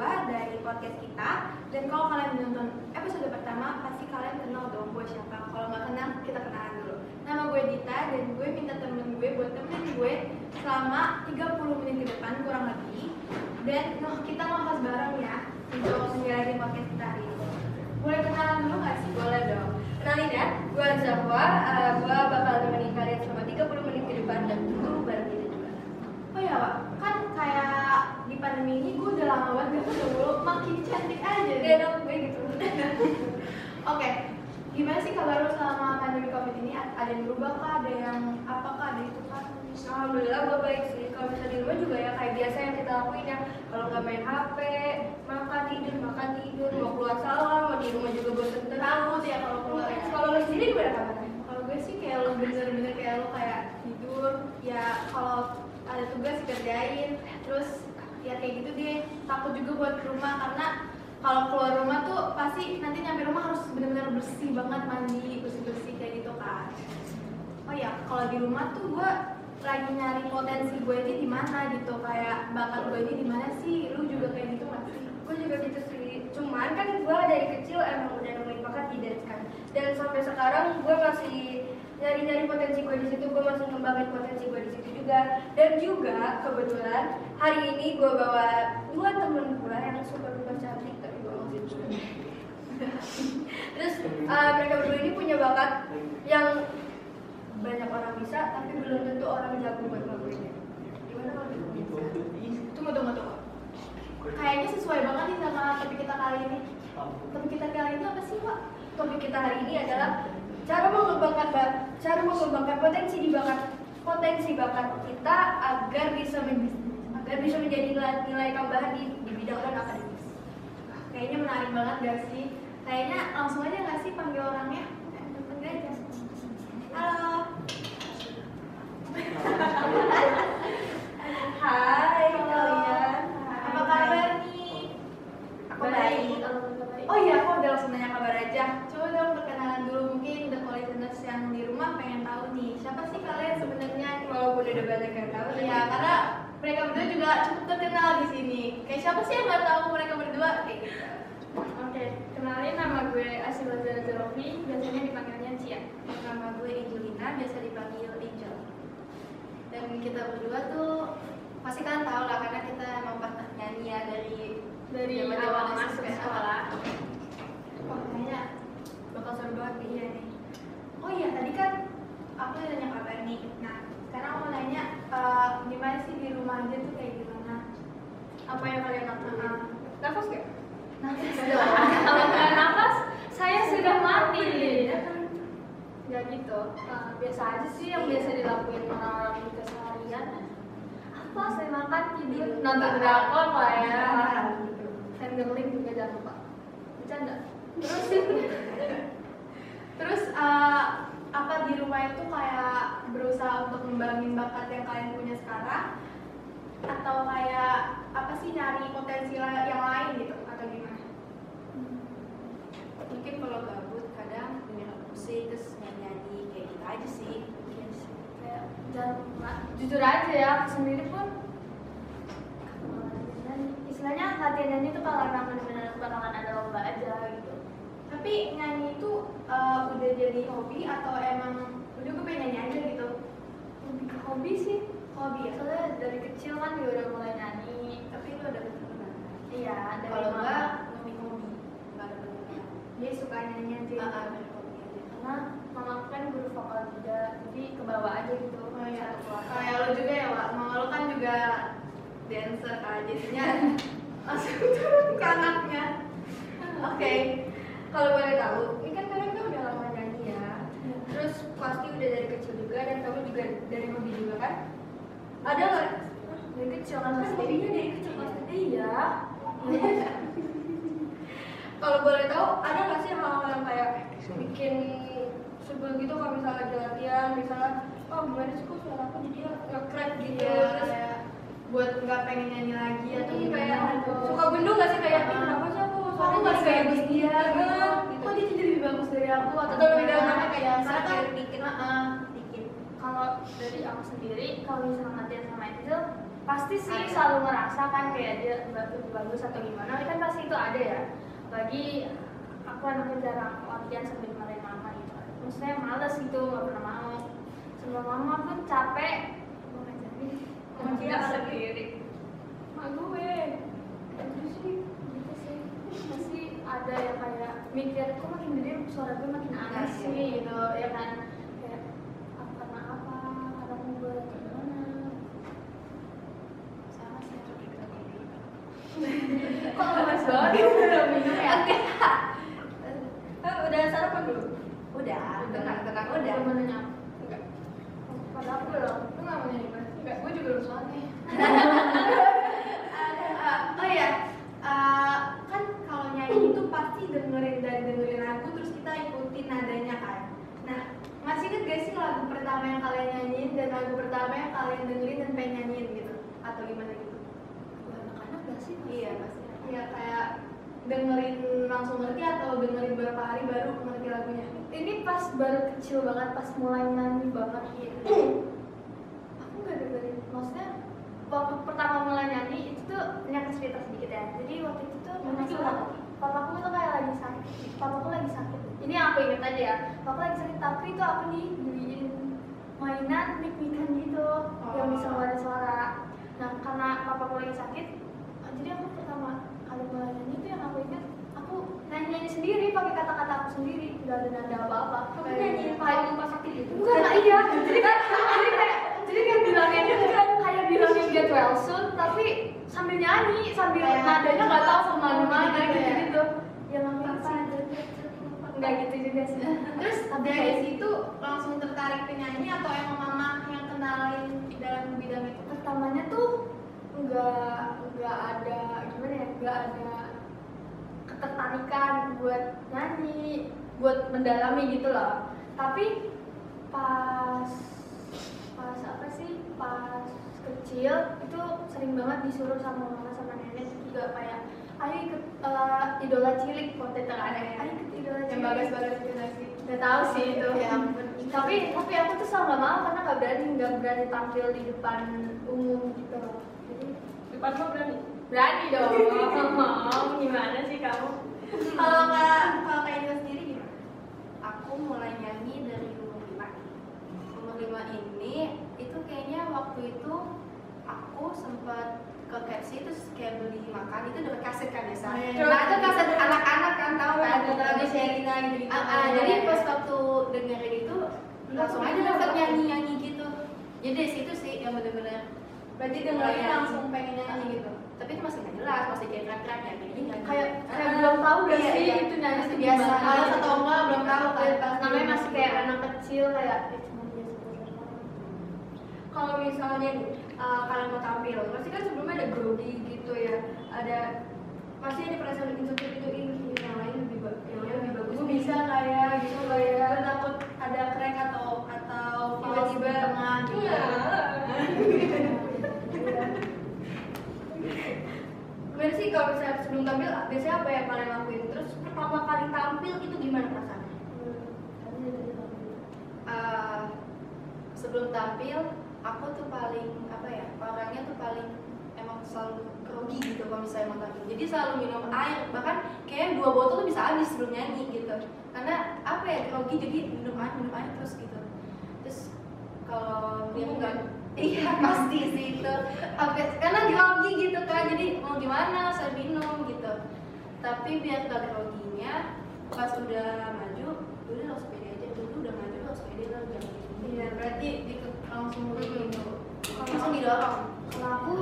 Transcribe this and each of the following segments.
gue dari podcast kita dan kalau kalian menonton episode pertama pasti kalian kenal dong gue siapa kalau nggak kenal kita kenalan dulu nama gue Dita dan gue minta temen gue buat temenin gue selama 30 menit ke depan kurang lebih dan noh kita ngomong bareng ya untuk menjalani podcast kita hari ini boleh kenalan dulu nggak sih? Boleh dong. Kenalin ya, gue Zahwa, uh, gue bakal nemenin kalian selama 30 menit ke depan dan tentu. Oh ya Pak, kan kayak di pandemi ini gue udah lama banget gak ketemu lo, makin cantik aja deh. dong, gue gitu. Oke, gimana sih kabar lo selama pandemi covid ini? Ada yang berubah kah? Ada yang apa kah? Ada itu kah? Alhamdulillah gue baik sih. Kalau misalnya di rumah juga ya kayak biasa yang kita lakuin ya. Kalau nggak main HP, makan tidur, makan tidur, mau keluar salam, mau di rumah juga bosan terus. Ya kalau keluar ya. Kalau lo sendiri gimana kabarnya? Kalau gue sih kayak lo bener-bener kayak lo kayak tidur, ya kalau ada tugas kerjain, terus ya kayak gitu deh. Takut juga buat ke rumah karena kalau keluar rumah tuh pasti nanti nyampe rumah harus bener-bener bersih banget mandi bersih-bersih kayak gitu kan. Oh ya, kalau di rumah tuh gue lagi nyari potensi gue ini di mana gitu kayak bakat gue ini di mana sih? Lu juga kayak gitu nggak? Gue juga gitu sih. Cuman kan gue dari kecil emang udah nemuin bakat di dance kan. Dan sampai sekarang gue masih nyari-nyari potensi gue di situ. Gue masih ngembangin potensi gue di situ juga. Dan juga kebetulan hari ini gue bawa dua temen gue yang super duper cantik tapi gue masih Terus uh, mereka berdua ini punya bakat yang banyak orang bisa tapi belum tentu orang jago buat ngelakuinnya. Gimana kalau gitu? Tunggu tunggu tunggu. Kayaknya sesuai banget nih sama topik kita kali ini. Topik kita kali ini apa sih, Pak? topik kita hari ini adalah cara mengembangkan ba- cara mengembangkan potensi di bakat potensi bakat kita agar bisa agar bisa menjadi nilai, nilai tambahan di, di bidang non akademis. Kayaknya menarik banget gak sih? Kayaknya langsung aja gak sih panggil orangnya? Panggil aja. Halo. Hai kalian. Apa kabar nih? Aku baik. Baik. Oh iya, aku udah langsung nanya kabar aja. Coba dong perkenalan dulu mungkin the listeners yang di rumah pengen tahu nih siapa sih kalian sebenarnya? Walaupun udah banyak yang tahu, Iya, karena mereka berdua juga cukup terkenal di sini. Kayak siapa sih yang nggak tahu mereka berdua? Kayak gitu. Oke, kenalin nama gue Asila Zara Zerofi, biasanya dipanggilnya Cia. Nama gue Angelina, biasa dipanggil Angel. Dan kita berdua tuh pasti kalian tahu lah karena kita emang partner nyanyi ya dari Dari zaman-zaman awal masuk sekolah. Wah kayaknya bakal seru banget nih ya nih. Oh iya tadi kan aku udah nanya kabar nih. Nah sekarang aku mau nanya eh, gimana sih di rumah aja tuh kayak gimana? apa yang kalian lakukan? Nafas gak? Nafas Kalau nggak nafas, saya sudah mati. Ya gitu. Eh, biasa aja sih yang biasa dilakuin orang-orang di keseharian. Apa? Saya makan, tidur, nonton drakor lah ya. Handling juga jangan lupa. Bercanda. Terus terus eh, apa di rumah itu kayak berusaha untuk ngembangin bakat yang kalian punya sekarang atau kayak apa sih nyari potensi yang lain gitu atau gimana? Mungkin kalau gabut kadang dengerin musik terus nyanyi kayak gitu aja sih. Kayak jangan. Jujur aja ya, aku sendiri pun latihan nyanyi itu kalau emang benar-benar bakalan ada lomba aja gitu. Tapi nyanyi itu eh, udah jadi hobi atau emang udah gue pengen nyanyi aja gitu? Ke hobi sih. Hobi ya? Soalnya dari kecil kan juga udah mulai nyanyi. Tapi lu ada keturunan. Iya, dari Kalau enggak, hobi hobi. Enggak ada keturunan. Dia suka nyanyi aja. Hobi aja. Karena mama kan guru vokal juga, jadi ke bawah aja gitu. Oh iya, kayak lo juga ya, Wak. Mama lo kan juga dancer kan, jadinya langsung turun ke anaknya. Oke, Kalau boleh tahu, ini kan kalian kan udah lama nyanyi ya. Terus pasti udah dari kecil juga dan kamu juga dari hobi juga kan? Ada nggak? Dari kecil kan hobinya dari kecil pasti. Iya. Kalau boleh tahu, ada nggak sih hal-hal yang kayak bikin sebel gitu kalau misalnya lagi latihan, misalnya, oh gimana sih kok suara aku jadi nge-crack gitu, Iya, terus buat nggak pengen nyanyi lagi atau Iya, kayak gitu. suka gendung gak sih kayak, Ah. "Ih, kenapa sih aku suaranya nggak jadi kayak sebagus gini?" dia gitu. gitu. Kok dia jadi lebih bagus dari aku atau Atau lebih gimana? dalam kayak Karena kan dikit, dikit. Kalau dari aku sendiri, kalau misalnya latihan sama Angel, pasti sih Ada. selalu ngerasa kan kayak dia bagus bagus atau gimana kan pasti itu ada ya bagi aku anaknya jarang latihan sambil marahin mama gitu maksudnya males gitu nggak pernah mau sama mama pun capek mau ngajarin Dia sendiri. mak gue. Itu sih gitu sih. Masih ada yang kayak mikir kok makin gede suara gue makin aneh Iya, sih iya. gitu ya kan? Kayak apa karena apa? Karena gue atau gimana? Sama sih. Kok lemas banget udah minum ya? Eh, udah sarapan belum? udah. Tenang tenang. Udah. Belum mau nanya. Enggak. pada aku loh lu nggak mau nyanyi enggak gue juga belum sholat nih. Eh, oh ya kan kalau nyanyi itu pasti dengerin dari dengerin lagu terus kita ikutin nadanya kan. Nah masih inget gak sih lagu pertama yang kalian nyanyiin dan lagu pertama yang kalian dengerin dan pengen nyanyiin gitu? Atau gimana gitu? Anak-anak gak sih iya pasti. Iya kayak dengerin langsung ngerti atau dengerin beberapa hari baru ngerti lagunya. Ini pas baru kecil banget pas mulai nyanyi banget. gitu aku nggak dengerin maksudnya waktu pertama mulai nyanyi itu tuh ini aku cerita sedikit ya. Jadi waktu itu tuh papa apa? papaku tuh kayak lagi sakit. Papaku lagi sakit. Ini yang aku inget aja ya. Papaku lagi sakit tapi itu aku dibeliin mainan mik-mikan gitu yang bisa ngeluarin suara. Nah karena papaku lagi sakit jadi aku pertama kali mulai nyanyi itu yang aku ingat aku nyanyi-nyanyi sendiri pakai kata-kata aku sendiri. Nggak ada nada apa-apa. Kamu Kayak- nyanyi kalau pas sakit gitu? Enggak iya. Jadi kan bilangin kan kayak bilangin get well soon tapi sambil nyanyi sambil Kayak nadanya nggak tahu ke mana-mana gitu gitu ya. Yang aku sih. enggak gitu juga sih. terus dari situ langsung tertarik penyanyi atau emang mama yang kenalin dalam bidang itu? Pertamanya tuh enggak enggak ada gimana ya enggak ada ketertarikan buat nyanyi buat mendalami gitu loh. Tapi pas pas apa sih pas kecil itu sering banget disuruh sama mama sama nenek juga kayak ayo ikut eh, idola cilik waktu itu kan ada ayo ikut idola yang cilik bagas-bagas itu nggak sih Gak tahu sih itu. Ya ampun. Tapi tapi aku tuh nggak mau karena nggak berani nggak berani tampil di depan umum gitu loh. Jadi Depan lo berani? berani dong. Mau gimana sih kamu? kalau kak kalau kak Indra sendiri gimana aku mulai nyanyi dari umur lima umur lima ini itu waktu itu aku sempat ke KFC terus kayak beli makan. Itu dapat kaset kan biasa Oh, iya. nah itu kaset anak-anak kan tahu kan? Ada lagu Sherina gitu jadi pas waktu dengerin itu langsung aja dapat nyanyi nyanyi gitu. Jadi dari situ sih yang bener-bener berarti dengerin langsung pengen nyanyi gitu? Tapi itu masih nggak jelas masih kayak keren-keren ya kayak gini. Kayak kayak Ah, belum tahu gak iya, sih iya. itu nyanyi biasa. Males atau enggak belum tahu kan? Iya, namanya masih kayak anak kecil kayak ya cuma biasa biasa Kalau misalnya nih, uh, kalian mau tampil, pasti kan sebelumnya ada grogi gitu ya, ada pasti ada perasaan insecure itu ini yang lain lebih yang lain lebih bagus. gue bisa nggak ya gitu nggak ya Gue takut ada crack atau atau Tiba-tiba. tengah gitu Iya. Gimana sih kalau misalnya sebelum tampil, biasanya apa yang kalian lakuin? Terus pertama kali tampil itu gimana perasaannya? Eh, sebelum tampil aku tuh paling apa ya orangnya tuh paling emang selalu grogi gitu kalau misalnya mau tampil jadi selalu minum air bahkan kayak dua botol tuh bisa habis sebelum nyanyi gitu. Karena apa ya grogi jadi minum air minum air terus gitu. Terus kalau dia enggak iya pasti sih itu. Apa- karena grogi gitu kan jadi mau gimana saya minum gitu. Tapi biar gak groginya pas udah maju udah langsung pede aja. Dulu udah maju langsung pede lah jangan iya berarti di, langsung gitu langsung didorong Kalau aku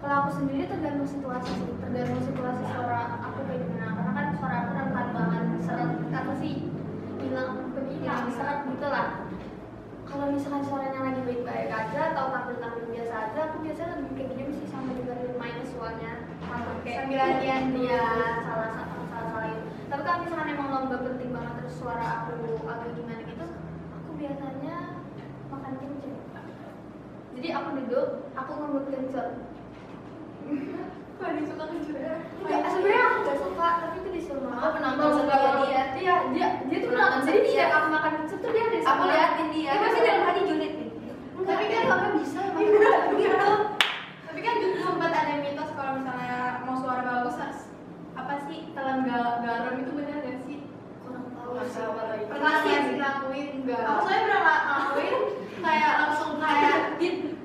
kalau aku sendiri tergantung situasi sih, tergantung situasi suara aku kayak gimana. Karena kan suara aku rentan banget seret apa sih hilang hilang seret gitu lah. Kalau misalkan suaranya lagi baik-baik aja atau tampil-tampil biasa aja, aku biasanya lebih kayak gini sih sambil dengerin minus one-nya sambil kayak Sambil dia salah satu salah salah itu. Tapi kalau misalkan emang lomba penting banget terus suara aku agak gimana gitu, aku biasanya makan kencing. Jadi aku duduk, aku ngemut kencur. Dia suka kencur Enggak, sebenarnya aku gak suka, tapi itu disuruh Aku makan. penonton Mau setia dia. Iya, dia dia tuh Penonton penonton. Jadi setiap aku makan kencur tuh dia ada aku liatin dia Ya pasti dalam hati julid nih. tapi kan kamu bisa emang gitu ngelakuin Enggak. aku soalnya pernah ngel- ngelakuin kayak langsung kayak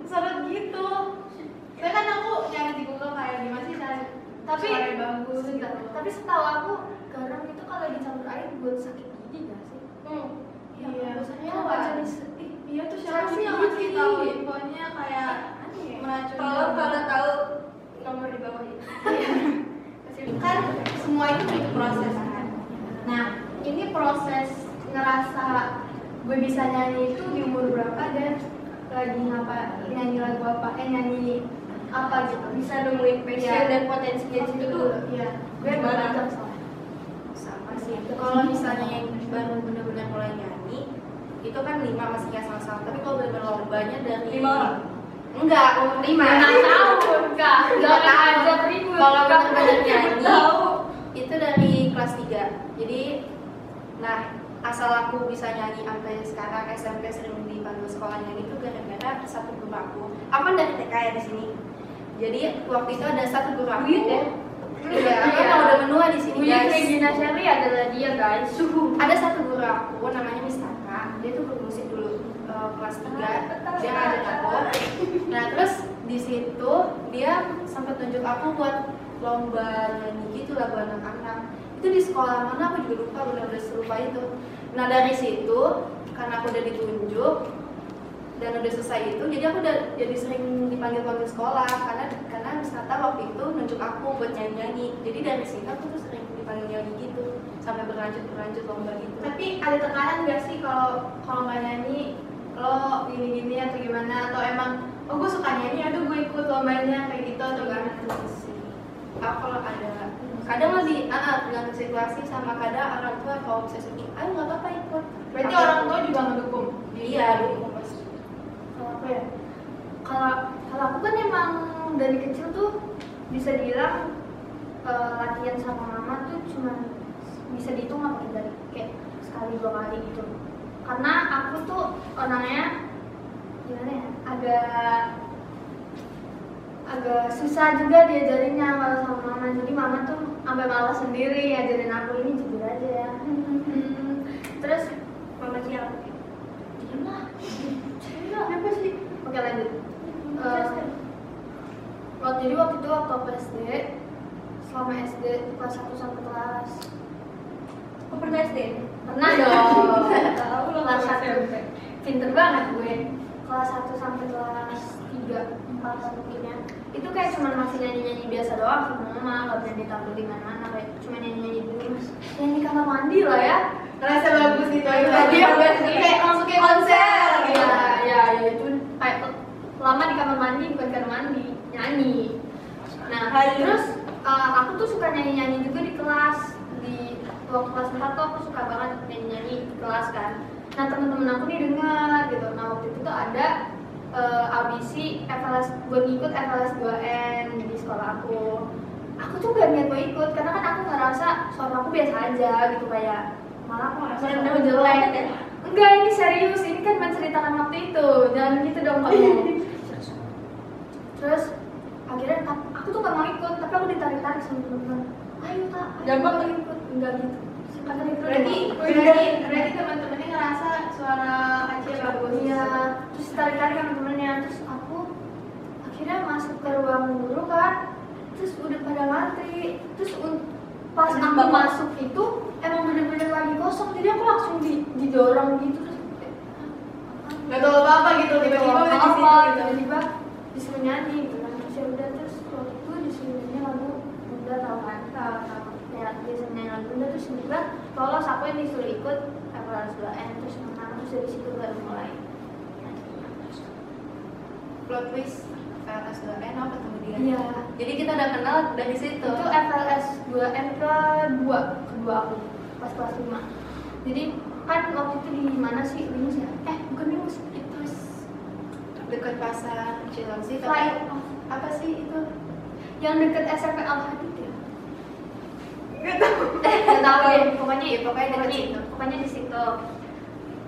seret gitu saya kan aku nyari di Google kayak gimana sih cara Tapi suaranya bagus sebentar. gitu. Tapi setahu aku garam itu kalau dicampur air buat sakit gigi nggak sih? Hmm. iya Maksudnya Tahu apa kan? jenis? Ih, iya tuh siapa sih yang ngasih tahu infonya kayak ya? meracuni Kalau kalau tahu nomor di bawah ini. kan semua itu butuh proses kan nah ini proses ngerasa gue bisa nyanyi itu di umur berapa dan lagi ngapa nyanyi lagu apa eh nyanyi apa gitu Bisa nemuin passion Iya. dan potensinya di situ dulu. iya gue Gimana? belajar soalnya sama sih kalau misalnya yang baru benar-benar mulai nyanyi itu kan lima masih kayak sama-sama tapi kalau benar-benar lombanya dari Lima orang? enggak umur lima Mana tahu kak? Nggak Jangan tahu. ajak ribut. kalau benar-benar nyanyi itu dari kelas 3 jadi nah asal aku bisa nyanyi sampai sekarang SMP sering dipanggil sekolah nyanyi itu gara-gara satu guru aku aku kan dari TK ya di sini jadi waktu itu ada satu guru aku ya? Iya. Aku emang udah menua di sini Buyut guys. Regina Shelley adalah dia guys. Suhu. ada satu guru aku namanya Miss Tata. Dia tuh guru musik dulu eh, kelas 3 dia ngajarin aku nah terus di situ dia sampai tunjuk aku buat lomba nyanyi gitu lagu anak-anak. Itu di sekolah mana aku juga lupa udah udah serupa itu. Nah dari situ karena aku udah ditunjuk dan udah selesai itu jadi aku udah jadi sering dipanggil panggil sekolah karena karena Miss Tata waktu itu nunjuk aku buat nyanyi nyanyi jadi dari situ aku tuh sering dipanggil nyanyi gitu sampai berlanjut berlanjut lomba gitu. Tapi ada tekanan gak sih kalau kalau nggak nyanyi? Lo gini gini atau gimana? Atau emang oh gue suka nyanyi aduh gue ikut lombanya kayak gitu atau gimana? Sih. Aku kalau ada? Kadang lebih ah ah, tergantung situasi sama kadang orang tua kalau suruh ayo nggak apa-apa ikut. Berarti orang tua juga mendukung? Iya dukung ya? Kalau kalau aku kan emang dari kecil tuh bisa dibilang eh, latihan sama mama tuh cuma bisa dihitung apa dari kayak sekali dua kali gitu. Karena aku tuh orangnya gimana ya? Agak agak susah juga diajarinnya kalau sama mama. Jadi mama tuh sampai malas sendiri ajarin aku ini jujur aja ya. Terus Mama siapa? lah. Kenapa sih? Oke lanjut. Eh, waktu jadi waktu itu waktu SD, selama SD kelas 1 sampai kelas Kok pernah SD? pernah dong. Kelas kelas 1 SMP. Pinter banget gue. Kelas 1 sampai kelas 3, 4 mungkin ya. Itu kayak cuma masih nyanyi-nyanyi biasa doang sama mama, gak pernah ditampil di mana-mana kayak cuma nyanyi-nyanyi dulu mas. Nyanyi di kamar mandi lah ya. ngerasa bagus gitu tadi iya, kayak langsung kayak konser gitu Iya, iya, iya itu kayak lama di kamar mandi bukan kamar mandi, nyanyi. Nah, Hayu. terus uh, aku tuh suka nyanyi-nyanyi juga di kelas di waktu kelas 4 tuh aku suka banget nyanyi-nyanyi di kelas kan. Nah, temen-temen aku nih dengar gitu. Nah, waktu itu tuh ada uh, audisi FLS buat ngikut FLS 2N di sekolah aku. Aku tuh gak niat mau ikut karena kan aku ngerasa suara aku biasa aja gitu kayak malah aku ngerasa suara aku jelek Enggak, ini serius. Ini kan menceritakan waktu itu. Jangan gitu dong kamu. Terus akhirnya aku tuh gak mau ikut, tapi aku ditarik-tarik sama teman-teman. Ayo kak, Gampang Kak, ikut. Enggak gitu. Kata itu berarti berarti berarti teman-temannya ngerasa suara kecil bagus Iya, terus tarik-tarik sama temennya. Terus aku akhirnya masuk ke ruang guru kan. Terus udah pada ngantri. Terus pas aku masuk itu emang bener-bener lagi kosong. Jadi aku langsung di- didorong gitu. Terus nggak tahu apa apa gitu tiba-tiba situ apa gitu tiba-tiba disuruh nyanyi gitu kan terus ya udah terus waktu itu disuruh nyanyi lagu Bunda kan tahu tahu ya disuruh nyanyi lagu Bunda terus tiba lolos aku yang disuruh ikut FLS 2N terus menang terus dari situ baru mulai plot twist FLS 2N apa ketemu dia. Iya. Jadi kita udah kenal dari situ. Itu FLS 2N kedua kedua aku pas kelas 5 jadi kan waktu itu di mana sih? Linus ya? Eh bukan Linus itu dekat pasar Cilengsi Fly tapi off. apa sih itu? Yang deket SMP Al Hadid ya? Nggak tahu. Gak tahu deh, pokoknya Iya, pokoknya pokoknya, situ. pokoknya di situ.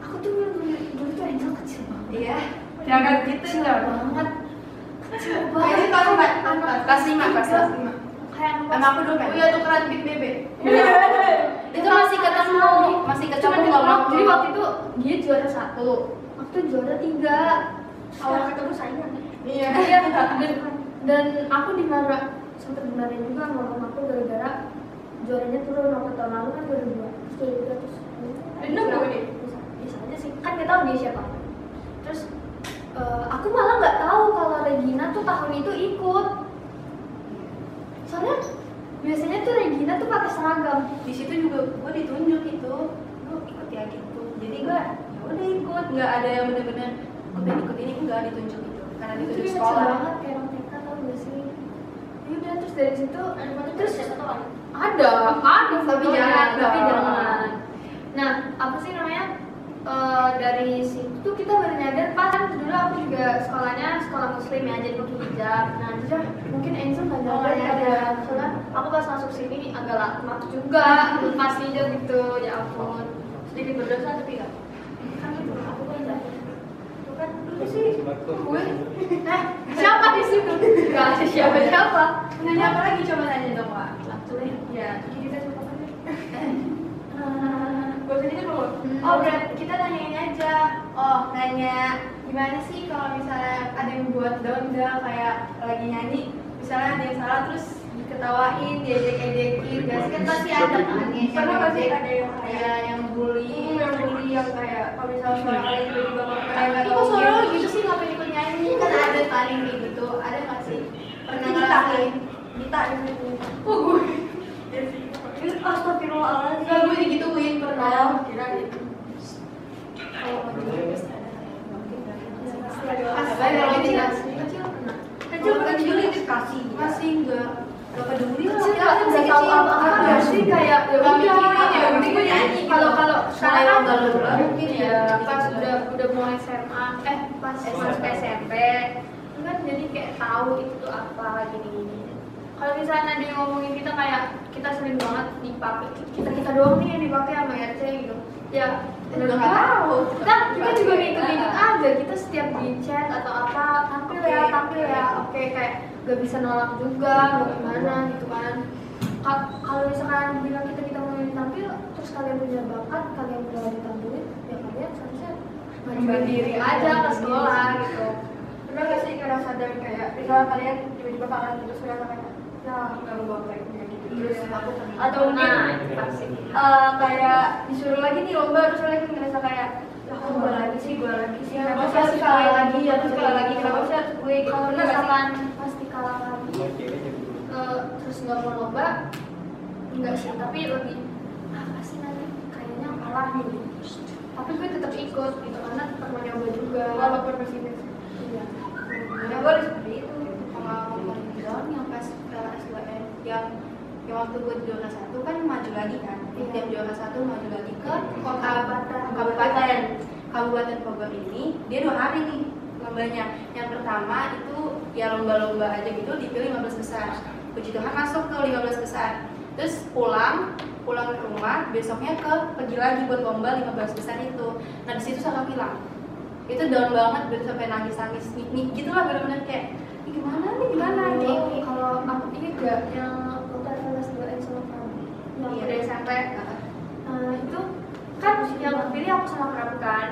Aku tuh dulu dulu, tuh Angel kecil banget. iya. Jangan gitu Kecil nggak banget. Jadi banget. kelas empat, kelas lima, kelas tiga. lima. Sama aku dulu kan? iya tukeran big bebe. Itu masih ketemu. Masih ketemu ketemu, ngomong jadi waktu itu dia juara satu. Aku tuh juara tiga. Awal ketemu saingan. Iya. Iya. Dan, aku dimarah sempat dimarahin juga sama mama aku gara-gara juaranya turun waktu tahun lalu kan 2002 terus 2003 terus Bener nggak, Udi? bisa, aja sih. Kan kita tahu dia siapa. Terus eh, aku malah nggak tahu kalau Regina tuh tahun itu ikut. Soalnya biasanya tuh Regina tuh pakai seragam. Di situ juga gue ditunjuk itu. Lu ikut ya gitu. Jadi gue ya udah ikut. Nggak ada yang bener-bener ikutin ikut ini enggak ditunjuk itu karena itu ditunjuk kecil sekolah. banget kayak orang TK tau gak sih? Ya udah terus dari situ terus terus siapa kan ada ada Tapi jangan. tapi jangan. Nah apa sih namanya Eh, dari situ kita baru nyadar pas kan dulu aku juga sekolahnya sekolah muslim ya jadi pakai hijab. Nah jadi mungkin Enzo nggak Oh, nyadar kan ya soalnya aku pas masuk sini agak lama juga lepas hijab gitu ya ampun. Sedikit berdosa tapi nggak kan gitu aku kan nggak itu kan lu sih gue eh siapa di situ? Nggak ada siapa siapa Nanya apa lagi? Coba tanya dong Wak. Ya jadi kita suka kan Eh, gak belum Oh berarti kita ini aja. Oh nanya gimana sih kalau misalnya ada yang buat down down kayak lagi nyanyi Misalnya ada yang salah terus diketawain, diejek-ejekin. Gak sih kan pasti ada kan nggak sih ejek-ejek. ada yang kayak Iya yang bully Hmm, yang bully. yang kayak kalau misalnya suara kalian tiba-tiba ngomong Tapi kok suara lo gitu sih ngapain ikut nyanyi? Kan ada paling kayak gitu, ada gak sih? Pernah? Dita di situ Oh gue astagfirullahaladzim. Gak gue digituin pernah. Kira gitu. Kecil. kecil. Kecil kecil. dikasih. Masih enggak. Gak peduli lah. Kecil kita nggak kan nggak masih tahu kecil. apa apa nggak sih kayak ya Nggak udah mikirin, ya. yang penting gue nyanyi gitu. kalau kalau sekarang kan lomba-lomba. mungkin ya. Pas udah udah mau SMA eh pas masuk SMP kan jadi kayak tahu itu tuh apa gini gini kalau misalnya dia ngomongin kita kayak kita sering banget dipakai kita kita doang nih yang dipakai sama RC gitu. Ya Udah nggak tahu. kita kita juga ngikut-ngikut aja. kita setiap di chat atau apa tampil ya tampil ya. oke. Kayak gak bisa nolak juga mau gimana gitu kan. Ka- kalau misalkan bilang kita kita mau tampil terus kalian punya bakat kalian udah ditampilin ya kalian seharusnya majuin diri aja ke sekolah gitu. Pernah nggak sih ngerasa sadar kayak misalnya kalian tiba-tiba kangen terus ngerasa kayak ya mau kayak gini gitu. Terus Aku atau mungkin nah eh, kayak disuruh lagi nih lomba terus kalian ngerasa kayak ya kok gue lagi sih gue lagi sih. Kenapa sih harus kalah lagi ya terus kalah lagi kenapa sih harus gue gitu kalau misalkan pasti kalah lagi. Eh, terus nggak mau lomba enggak sih tapi lebih apa sih nanti? Kayaknya kalah nih. Tapi gue tetap ikut gitu karena pernah nyoba juga. Walaupun pesimis iya. Ya boleh seperti itu. Pengalaman down yang pas uh, S2M yang yang waktu gue juara satu kan maju lagi kan. Iya. tiap juara satu maju lagi ke Kabupaten. kabupaten. Kabupaten Bogor ini dia dua hari nih lombanya. Yang pertama itu ya lomba-lomba aja gitu dipilih 15 besar. Puji Tuhan masuk ke 15 besar. Terus pulang pulang ke rumah besoknya ke pergi lagi buat lomba 15 besar itu. Nah di situ saya bilang. Itu down banget bener sampai nangis nangis nik nik gitu lah bener-bener kayak gimana nih? Gimana? Nih kalau aku ini gak yang kelas dua yang sama kamu yang Iya. dari SMP Nah, itu kan yang terpilih aku sama Prabu kan.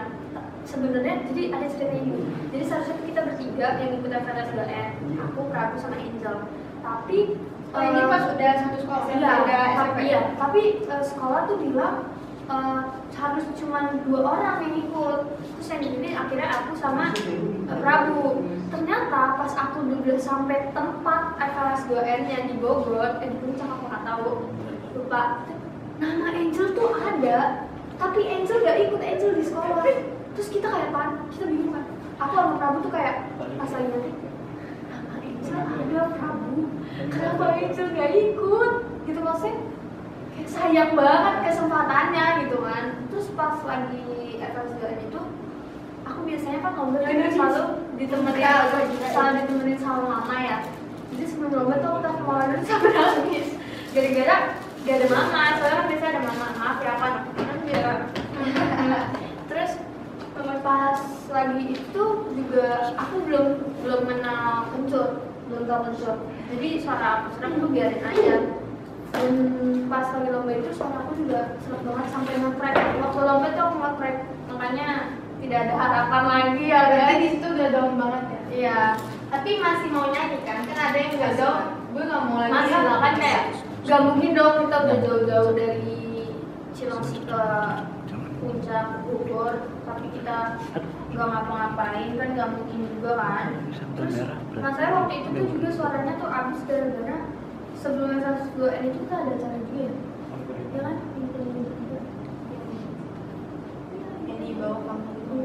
Sebenarnya jadi ada cerita ini. Jadi seharusnya kita bertiga yang ikut FNS 2N aku Prabu sama Angel. Tapi oh ini eh, pas udah satu sekolah. Iya, udah tapi, SMP iya, tapi eh, sekolah tuh bilang eh, harus cuma dua orang yang ikut. Terus yang jadi akhirnya aku sama eh, Prabu. Ternyata pas aku udah sampai tempat FLS 2N yang di Bogor, eh di Puncak aku nggak tahu, lupa. Nama Angel tuh ada, tapi Angel gak ikut Angel di sekolah. Terus kita kayak pan, kita bingung kan. Aku sama Prabu tuh kayak pas lagi nanti nama Angel ada Prabu kenapa Angel gak ikut gitu maksudnya sayang banget kesempatannya gitu kan. Terus pas lagi FS2 itu aku biasanya kan lomba tuh selalu ditemenin selalu ditemenin sama mama ya. Jadi sebelum lomba tuh aku telepon mama dulu sampai nangis. Gara-gara gak ada mama soalnya kan biasanya ada mama. Maaf ya kan? Kan terus pas lagi itu juga aku belum belum kenal kencur belum tahu kencur jadi suara aku serem tuh biarin aja dan pas lagi lomba itu suara aku juga serem banget sampai nge-crack. Waktu lomba tuh aku nge-crack. Makanya tidak ada harapan lagi ya berarti guys di situ udah down banget ya? Iya. Tapi masih mau nyanyi kan? Kan ada yang udah down. Gue nggak mau lagi masih lah kan kayak gak mungkin dong kita udah jauh-jauh dari Cilengsi ke puncak Bogor. Tapi kita nggak ngapa-ngapain kan nggak mungkin juga kan? Terus masalahnya waktu itu tuh juga suaranya tuh abis gara-gara sebelum S102 N itu kita ada acara juga ya? Ya kan? Juga. yang di bawah kampung itu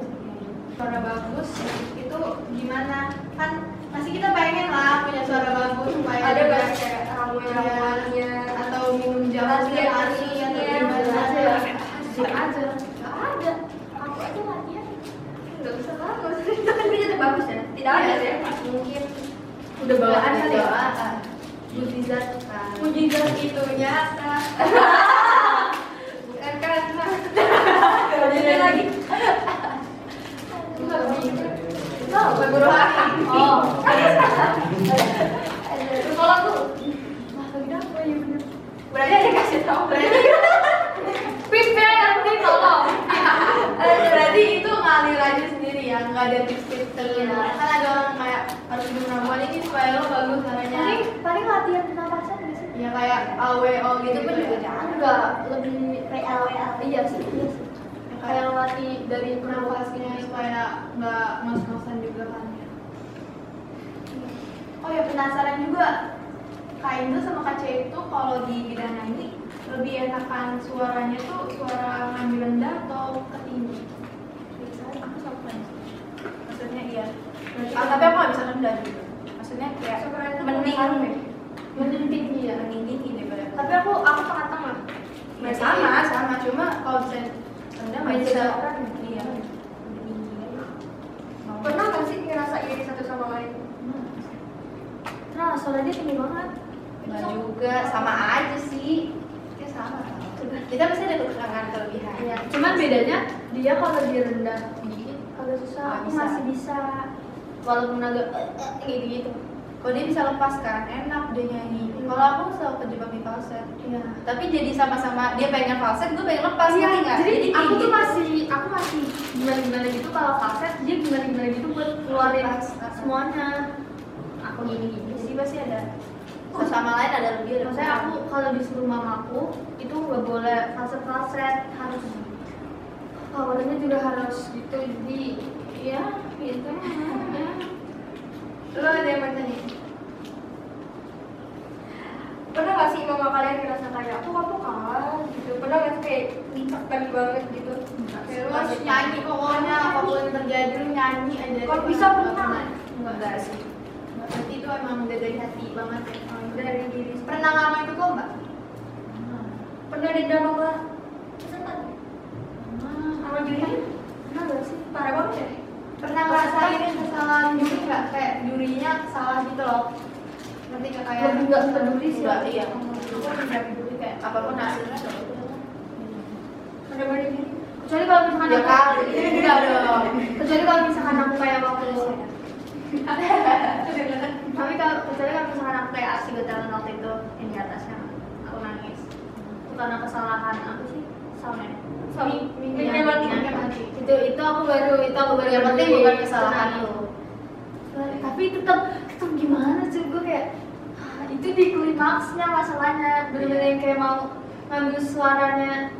suara bagus itu gimana? Kan masih kita pengen lah punya suara bagus supaya ada kayak ramuan-ramuannya atau minum jamu setiap hari atau Iya, gimana? Aja. Aja. nggak ada. Aku aja latihan nggak bisa bagus. Tapi tetap bagus ya? Tidak ada ya? Mungkin. Udah bawaan kali ya Mujizat mujizat itu nyata bukan karena Jadi lagi Lagu rohani. Oh. Kalau aku, wah lagi apa ya bener. berarti ada kasih tahu berarti nanti tolong. eh, berarti itu ngalir aja sendiri ya nggak ada tips-tips tertentu Iya. kan ada orang kayak harus ramuan ini supaya lo bagus caranya Paling paling latihan pernapasan nggak sih? ya kayak AWO gitu Itu pun juga jangan enggak lebih PL Iya sih, iya sih. Kayak latih dari nafasnya supaya nggak ngos-ngosan juga kan ya. Oh ya penasaran juga Kak Indo sama Kak Ce itu kalau di bidang nyanyi lebih enakan suaranya tuh suara ngambil rendah atau ketinggi? Aku sama maksudnya iya Ah, tapi aku nggak bisa rendah gitu maksudnya kayak mending ya? mending tinggi ya. mending tinggi daripada Tapi aku aku tengah-tengah. ya sama sama cuma kalau bisa rendah nggak bisa orang. iya tinggi aja. Mau. pernah nggak sih ngerasa iri satu sama lain Nah, suara dia tinggi banget. Nggak juga sama aja sih kita sama kita pasti ada kekurangan kelebihan Iya, cuman bedanya dia kalau dia rendah dikit agak susah, Nggak aku bisa. masih bisa. Walaupun agak eh, eh, gitu gitu. kalau dia bisa lepas kan enak dia nyanyi kalau aku selalu kejebak di falset Iya. tapi jadi sama-sama dia pengen falset gue pengen lepas Iya, ngerti nggak? jadi aku tuh gitu. masih aku masih gimana gimana gitu kalau falset dia gimana gimana gitu buat keluarin Lepas. semuanya. Aku gini gini sih pasti ada. Satu sama lain ada lebih ada Maksudnya aku kalau disuruh mamaku itu nggak boleh falset falset harus powernya juga harus gitu jadi ya gitu. Lo ada yang mau tanya? pernah nggak sih mama kalian ngerasa kayak aku kamu kalah gitu pernah nggak sih kayak ditekan banget gitu Kayak lo harus nyanyi pokoknya apa pun yang terjadi lo nyanyi aja. Kalau bisa pernah. Enggak enggak sih. Berarti itu emang udah dari hati banget ya. dari diri Pernah ngalamin itu kok mbak? pernah dendam sama peserta sama juri Pernah sih? parah banget ya Pernah ngerasain kesalahan juri nggak? Kayak jurinya salah gitu loh. Ngerti nggak kayak? Lebih nggak peduli sih. Nggak, iya. Aku peduli kayak apa pun hasilnya nggak ada diri kecuali kalau misalkan ya aku- kali enggak dong kecuali kalau misalkan aku kayak waktu tapi kalau kecuali kalau misalkan aku kayak asli getaran waktu itu yang di atasnya aku nangis itu karena kesalahan aku sih soundnya Sound. Itu itu aku baru itu aku baru yang penting bukan kesalahan lo tapi tetap tetap gimana sih? Gue kayak ah, itu di klimaksnya masalahnya. Bener-bener yang kayak mau ngambil suaranya.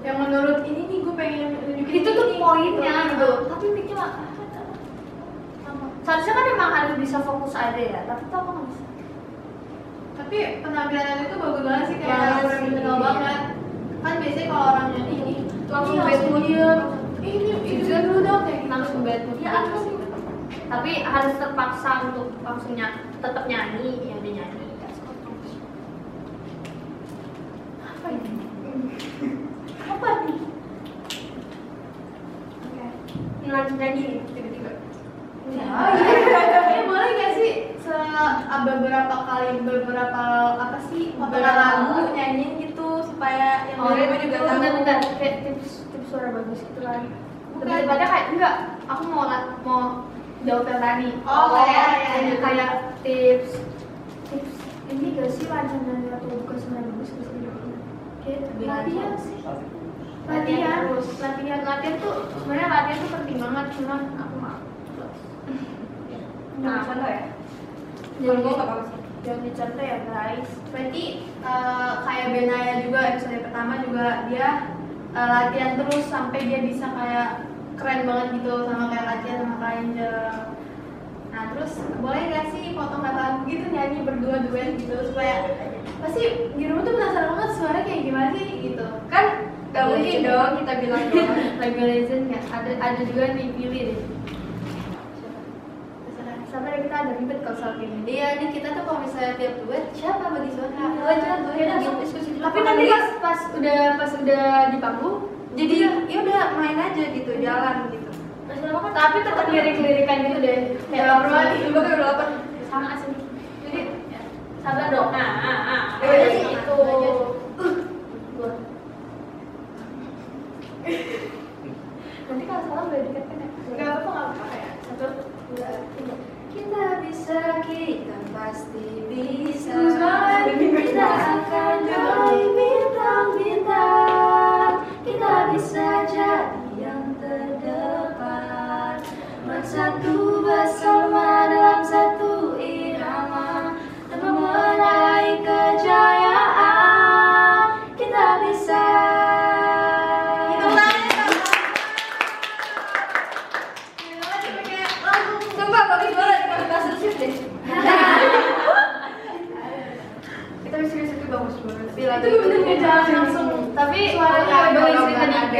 Yang menurut ini nih gue pengen nunjukin. Itu tuh poinnya gitu. Tapi mikir lah seharusnya kan emang harus bisa fokus aja ya tapi tuh aku nggak bisa. Tapi penampilan itu bagus banget sih kayak sih. banget. Kan biasanya kalau orang nyanyi ini Langsung ini bad mood. diem. Ini itu dulu dong kayak gitu. langsung bad mood Ya, aku sih. Tapi harus terpaksa untuk langsung ny- tetap nyanyi ya udah nyanyi. Ya apa ini? Apa nih nyanyi nyanyi nih tiba-tiba Oh iya. Ini boleh nggak sih? Se ah, beberapa kali beberapa apa sih potongan lagu nyanyiin gitu supaya yang Oh, dengerin itu juga tahu. bentar, bentar. kayak tips tips suara bagus gitu kan Bukan. lebih tepatnya kayak enggak aku mau mau jawab yang tadi Oh, kayak- kayak kayak- kayak tips tips ini gak sih lancar dan atau bukan suara bagus gak sih kayak latihan sih latihan latihan latihan tuh sebenarnya latihan tuh penting banget cuman aku mau Nah, contoh ya. Jadi- Kalau gue nggak apa-apa sih. Jangan dicontoh ya guys Berarti eh, kayak Benaya juga episode pertama juga dia eh, latihan terus sampai dia bisa kayak keren banget gitu sama kayak latihan sama Angel. Nah terus boleh nggak sih potong kata lagu gitu nyanyi berdua duet gitu supaya pasti di rumah tuh penasaran banget suara kayak gimana sih gitu. Kan nggak mungkin dong kita bilang lagu legend ya ada ada juga yang dipilih deh kita ada ribet kalau soal ini. Iya, nih kita tuh kalau misalnya tiap duet siapa bagi suara? Iya, Oh, aja duet Beda, lagi so- diskusi tapi nanti pas pas udah pas udah di panggung jadi ya udah main aja gitu, jalan gitu. tapi tetap lirik-lirikan gitu deh. Ya, nggak perlu lagi. Gue kayak udah lapar. sama sih jadi ya, sabar dong. Nah nah nah Ya udah sih, itu nanti kalau salah boleh dikatakan ya. Nggak apa-apa nggak apa-apa ya. satu dua tiga Kita bisa, kita pasti bisa. Kita akan jadi bintang-bintang. Kita bisa jadi yang terdepan. Bersatu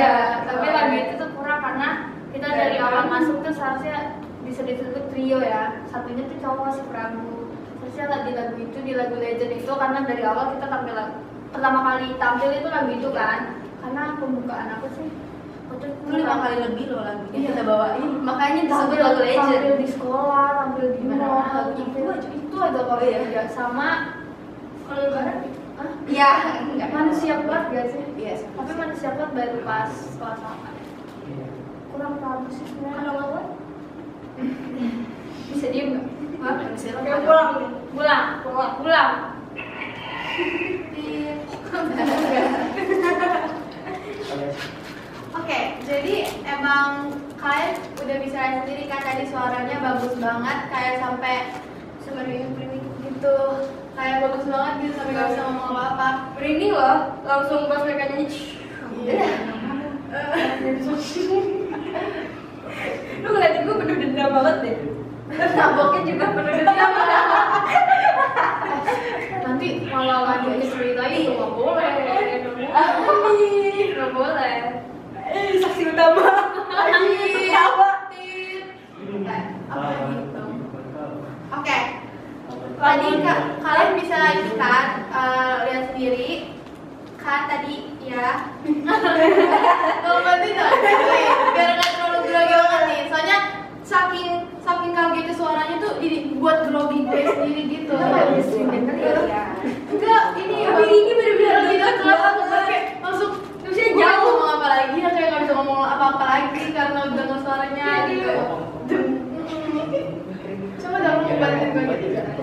ada. tapi lagu itu tuh kurang karena kita dari awal masuk tuh seharusnya bisa disebut trio ya satunya tuh cowok si Prabu terusnya lah di lagu itu di lagu legend itu karena dari awal kita tampil pertama kali tampil itu lagu itu kan karena pembukaan apa sih Waktu itu lima kali lebih loh lagunya kita bawain. Makanya disebut lagu legend. tampil di sekolah tampil di Lagunya tampil itu aja. itu aja kalau iya. ya sama Kalau lebaran? Iya, enggak. manusia kuat gak sih Iya. tapi manusia kuat baru pas kelas 8 kurang tahu sih kalau nggak kuat, bisa diem nggak Hah? Manusia kayak kuat. pulang nih. pulang pulang pulang Oke, jadi emang kalian udah bisa lihat sendiri kan tadi suaranya bagus banget kayak sampai Sebenarnya. Gitu kayak bagus banget gitu sampai gak bisa ngomong apa-apa. Merinding loh, langsung pas mereka nyanyi. Iya. Lu ngeliatin gue penuh dendam banget deh. Terus naboknya juga penuh dendam. nanti malah lanjut cerita itu nggak boleh nggak boleh Eh, saksi utama. Iya, apa? Apa gitu? Oke. Tadi ka- kalian bisa itu kan eh, lihat sendiri kan tadi ya. Kalau nggak tidak, biar nggak terlalu grogi banget nih. Soalnya saking saking kagetnya suaranya tuh dibuat grogi gue sendiri gitu. Enggak, ini tapi ini bener-bener lebih dekat aku kayak langsung Terus dia Gue jauh. ngomong apa lagi ya kayak nggak bisa ngomong apa-apa lagi karena udah denger suaranya gitu. Coba dong balik gue gitu.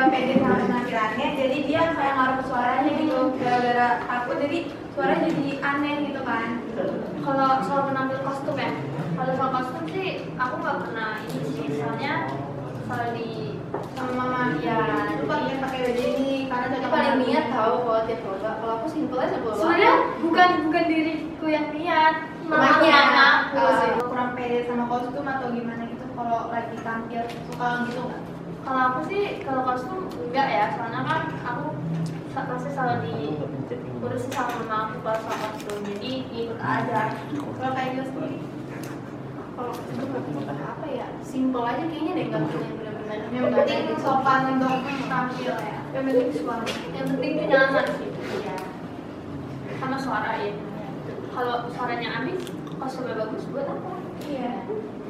pede sama penampilannya, jadi dia kayak ngaruh suaranya gitu gara-gara takut jadi suaranya jadi aneh gitu kan. kalau soal menampil kostum ya kalau soal kostum sih aku nggak pernah ini sih soalnya selalu di Sama mama ya, lu pakai pakai baju ini karena cocok paling niat aku. tahu kalau tiap lomba. Kalau aku simpel aja bawa. sebenarnya bukan bukan diriku yang niat Mamanya, mamaku eh, sih kurang pede sama kostum atau gimana gitu kalau lagi tampil suka gitu nggak? Kalau aku sih kalau kostum enggak ya soalnya kan aku pasti selalu diurus sama mama aku kalau soal kostum jadi ikut aja Kalau kayak gue sendiri, Kalau itu nggak apa ya? Simpel aja kayaknya deh nggak punya bener-bener. yang penting sopan untuk tampil ya. yang penting suara yang penting tuh nyaman sih Iya. sama suara ya kalau suaranya habis kostumnya bagus buat apa Iya.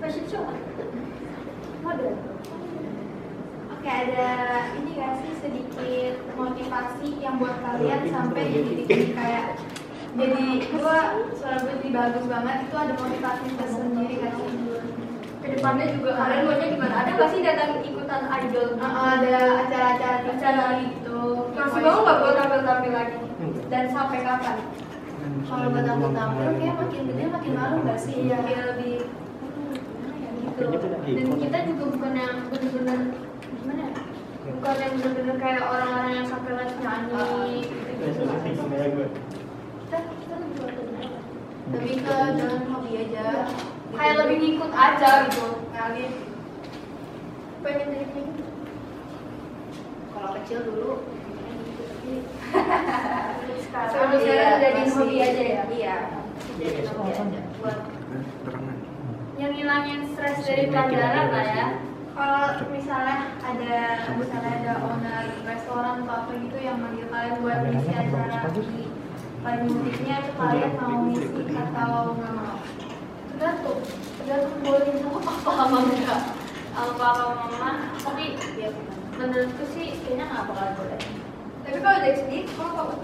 fashion show model Oke, ada ini gak sih sedikit motivasi yang buat kalian sampai di titik ini kayak jadi gua suara gue jadi bagus banget itu ada motivasi tersendiri gak sih? Ke depannya juga kalian maunya gimana? Ada nggak sih datang ikutan idol? Uh, ada acara-acara acara gitu. Masih mau nggak buat tampil-tampil lagi? Dan sampai kapan? Kalau buat aku tampil kayak makin gede makin malu gak sih? Iya. Kayak lebih gimana ya gitu. dan kita juga bukan yang ya bukan yang bener-bener kayak orang-orang yang sampai les nyanyi gitu kita kita lebih bener. Lebih ke jalan hobi aja. kayak lebih ngikut aja gitu ngalir. Pengen jadi penyanyi? Kalau kecil dulu sekarang Sampai sekarang jadi hobi aja ya? Iya. Jadi hobi aja. Buat yang ngilangin stres dari pelajaran lah ya Kalau misalnya ada misalnya ada owner restoran atau apa gitu yang manggil kalian buat ngisi acara di paling musiknya itu kalian mau ngisi atau nggak mau? tergantung tergantung boleh sama apa apa enggak apa apa mama tapi ya menurutku sih kayaknya nggak bakal boleh Tapi kalau dari sendiri, kamu apa?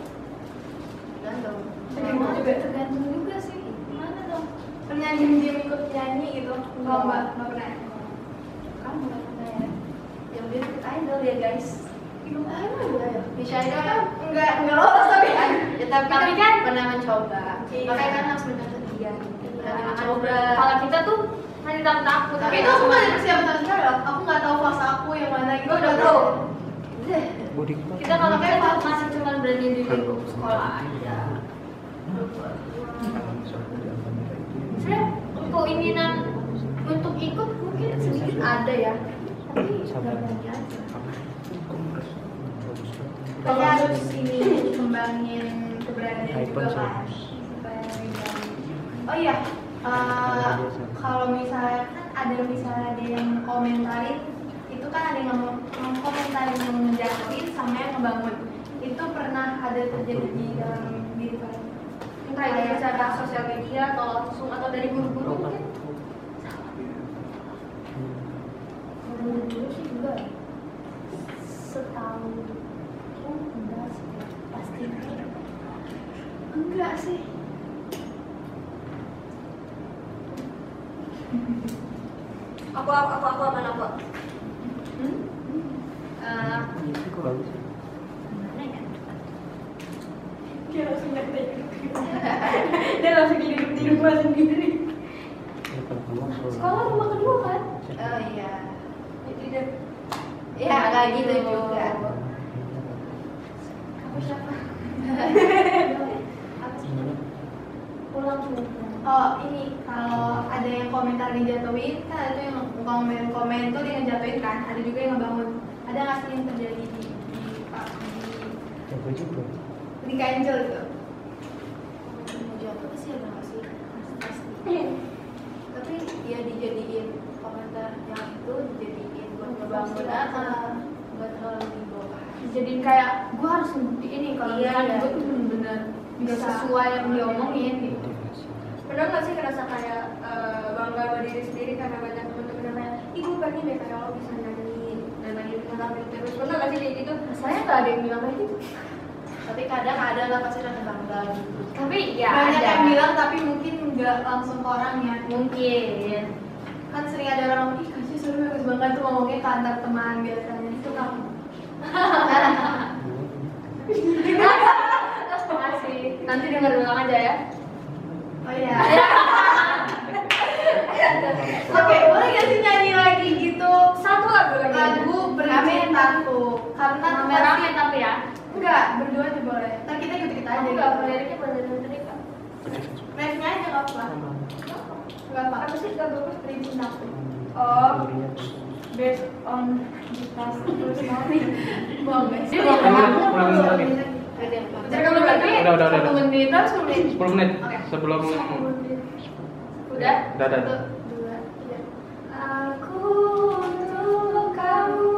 gantung. tergantung juga tergantung juga sih gimana dong Pernah diem-diem ikut nyanyi gitu? Nggak mbak, nggak pernah. Kamu nggak pernah ya? Yang dia ikut idol ya guys. Apa ya? Idol kan? Enggak, enggak lolos tapi kan. Ya, tapi, Tapi kan, kan- pernah mencoba. Iya. Makanya kan harus mencoba dia. Berani mencoba. kalau kita tuh masih takut takut Tapi itu aku nggak ada persiapan loh. Aku nggak tahu fase aku yang mana gitu. Udah nggak tahu. kita kalau kita tuh masih cuma berani di lingkup sekolah aja saya untuk ininan untuk ikut mungkin sedikit ada ya. Tapi nggak Tapi harus ini kembangin keberanian juga kan. Rebound. Oh iya, eh, kalau misalnya kan ada misalnya ada yang komentarin itu kan ada yang ngomong komentarin yang ngejatuhin sama yang ngebangun. Itu pernah ada terjadi di dalam diri kalian? Entah itu secara sosial media atau langsung atau dari guru-guru mungkin? Kalau dulu sih enggak setahu oh enggak sih pasti enggak sih? Aku, aku, aku, aku, aman aku. Eh, gimana ya? Dia langsung dia langsung hidup di rumah sendiri. Sekolah rumah kedua kan? Oh iya. itu dia Ya kayak gitu juga. kamu siapa pulang cuma Oh ini kalau ada yang komentar dijatuhin kan ada tuh yang komen komen tuh dia ngejatuhin kan ada juga yang ngebangun ada nggak sih yang terjadi di di pak di di Angel gitu Jatuh sih ada nggak sih? Pasti. Tapi ya dijadiin komentar yang itu dijadiin buat ngebangun ah, buat terlalu dibawa. dijadiin kayak gue harus ngebuktiin nih kalau Iya, iya. gue tuh bener-bener Bisa. sesuai yang diomongin gitu Pernah nggak sih ngerasa kayak eh, bangga sama diri sendiri karena banyak teman-teman yang kayak, gue pengen deh kayak lo bisa nyanyi dan lagi bisa tampil terus. Pernah nggak sih kayak gitu? saya nggak ada yang bilang kayak gitu. Tapi kadang ada lah pasti rasa bangga gitu. tapi ya banyak ada yang bilang tapi mungkin nggak langsung ke orangnya. Mungkin. Kan sering ada orang ih kasih seru bagus banget. Tuh ngomongnya ke antar teman biasanya. Itu kamu. Makasih nanti denger ulang aja ya oh iya. Oke boleh gak sih nyanyi lagi gitu? Satu lagu lagi. lagu bercintaku karena pasti rame-rame tapi ya? Enggak berdua aja boleh. Ntar kita ikut ikut aja aku gitu nggak boleh liriknya boleh dari kan refnya aja nggak apa nggak apa Apa sih lagu apa? bercintaku Oh, based on gitar terus nanti bohong guys Dia Bohong. Udah, udah, udah, udah. menit atau sepuluh menit. 10 menit sebelum udah? Udah, udah. Aku untuk kamu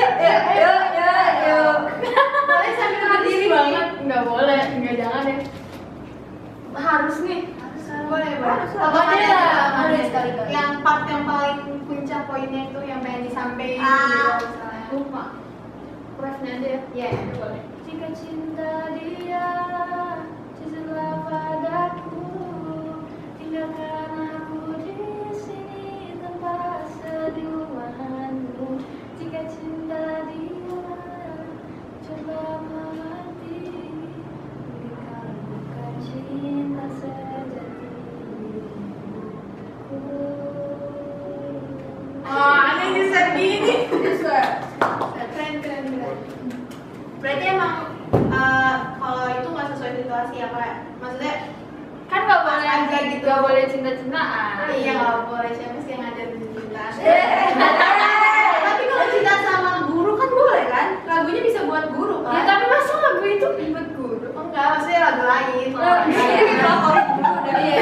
Yuk, yuk, yuk, yuk, yuk, yuk. boleh sambil berdiri banget nggak boleh nggak jangan deh. Harus nih. boleh boleh Harus Ada, yang part yang paling puncak poinnya itu yang pengen disampaikan Ah. Lupa. Refnya aja ya. Iya. Boleh. Jika cinta dia cintalah padaku tinggalkan ada gini Bisa. keren keren keren berarti emang eh, kalau itu nggak sesuai situasi ya kayak maksudnya kan nggak boleh Aja gitu. nggak boleh cinta-cintaan iya nggak boleh siapa sih yang ngajarin cinta Eh. tapi kalau cinta sama guru kan boleh kan lagunya bisa buat guru ya kan tapi masa lagu itu ribet guru oh enggak maksudnya lagu lain Nah, ini favorit dulu dari Iya.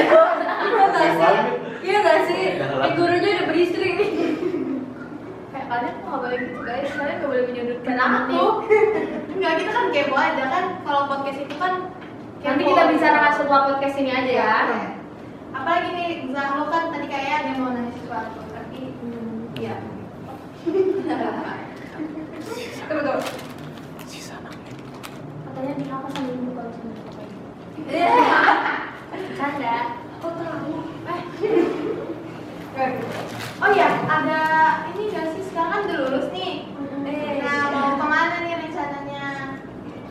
Iya nggak sih? Iya nggak sih? Eh, gurunya udah beristri kalian tuh nggak boleh gitu guys kalian nggak boleh menyudutkan Kenapa? Enggak, kita kan kepo aja kan kalau podcast itu kan nanti kepo. kita bicarakan setelah podcast ini aja ya Oke. Apalagi nih Zahlo kan tadi kayaknya ada mau nanya sesuatu tapi hmm, iya. Tunggu. katanya di apa sambil buka sini Iya. canda Kok tahu? Eh. Oh iya, ada ini nggak sih sekarang kan udah lulus nih. Eh, Nah, mau ke mana nih rencananya?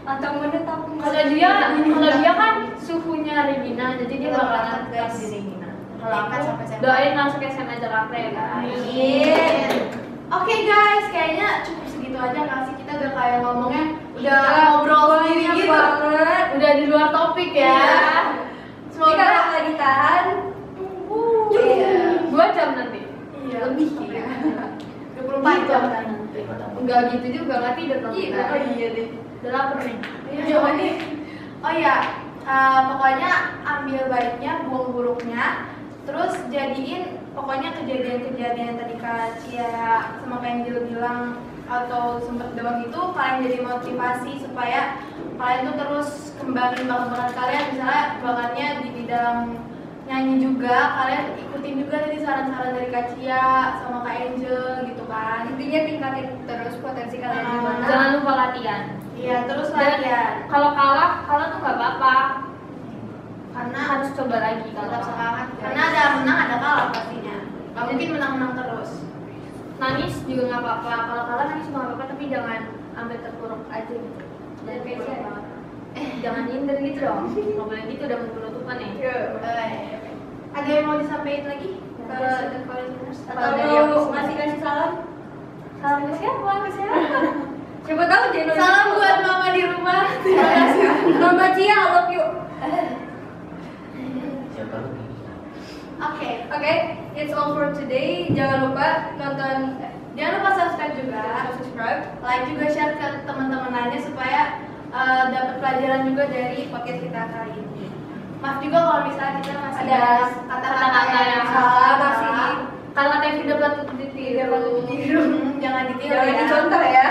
Atau menetap kalau dia kalau dia kan suhunya Regina jadi dia Kita bakal berangkat ngangkat guys di di Regina kalau aku SMA. doain masuk SMA Jakarta ya guys Amin. Oke guys, kayaknya cukup segitu aja nggak sih kita udah kayak ngomongnya udah ngobrol sendiri gitu. banget. udah di luar topik ya Iya. Semoga kalau nggak ditahan, Iya. Dua jam nanti Iya. lebih ya 24 jam kan. enggak gitu juga nggak tidur dong Iya. Oh iya deh. udah lapar nih Iya, coba nih. Oh iya, eh, pokoknya ambil baiknya, buang buruknya, terus jadiin pokoknya kejadian-kejadian yang tadi Kak Cia sama Kak Angel bilang atau sempet doang itu kalian jadi motivasi supaya kalian tuh terus kembangin bakat-bakat kalian misalnya bakatnya di bidang nyanyi juga kalian ikutin juga tadi saran-saran dari Kak Cia sama Kak Angel gitu kan. Intinya tingkatin terus potensi kalian di mana. jangan lupa latihan. Iya terus Dan latihan. kalau kalah kalah tuh nggak apa-apa. Karena harus coba lagi kalau Tetap kalah. Karena ada menang ada kalah pastinya. Gak mungkin menang-menang terus. nangis juga nggak apa-apa. Kalau kalah nangis juga nggak apa-apa tapi jangan ambil terpuruk aja gitu. Jangan kayak eh jangan minder gitu dong. Nggak boleh gitu udah penutupan ya. Eh, ada yang mau disampaikan lagi ke the listeners? Atau ngasih kasih salam? salam ke siapa ke siapa Siapa tahu channel Salam buat mama di rumah. Terima kasih. Mama Cia, I love you. Siapa lagi? Oke. Oke, it's all for today. Jangan lupa nonton Jangan lupa subscribe juga, subscribe. like juga share ke teman-teman lainnya supaya eh, dapat pelajaran juga dari podcast kita kali ini maaf juga kalau misalnya kita masih ada kata-kata yang salah pasti kata-kata yang tidak patut ditiru. Jangan ditiru jangan ya. dicontoh ya.